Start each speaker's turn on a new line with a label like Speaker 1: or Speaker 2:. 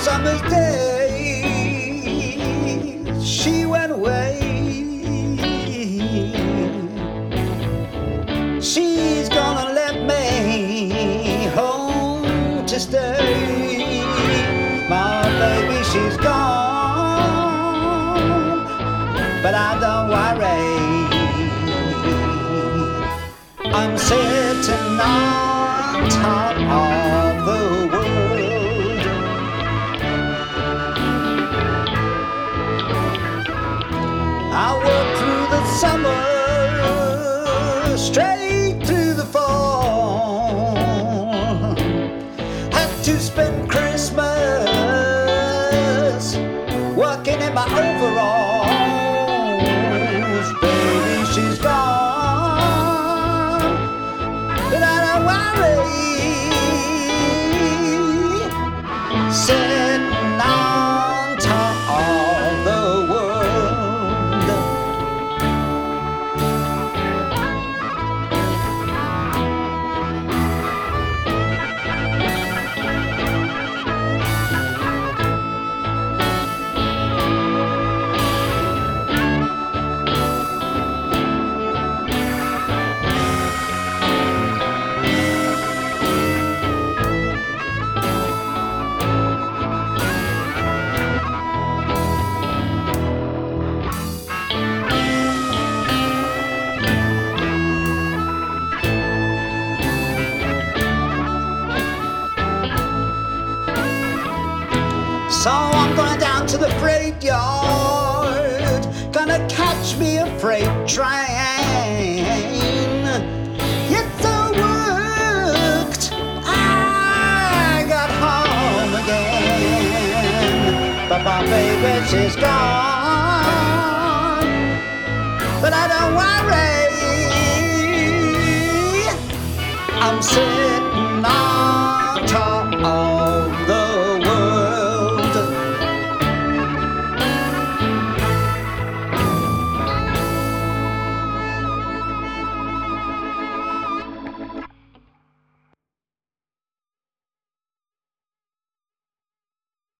Speaker 1: summer's day, she went away. She's gonna let me home to stay. My baby, she's gone, but I don't worry. I'm sitting on top of. Straight through the fall. Had to spend Christmas working in my overalls. So I'm going down to the freight yard, gonna catch me a freight train. It's so worked, I got home again. But my baby, she's gone, but I don't worry. I'm sitting on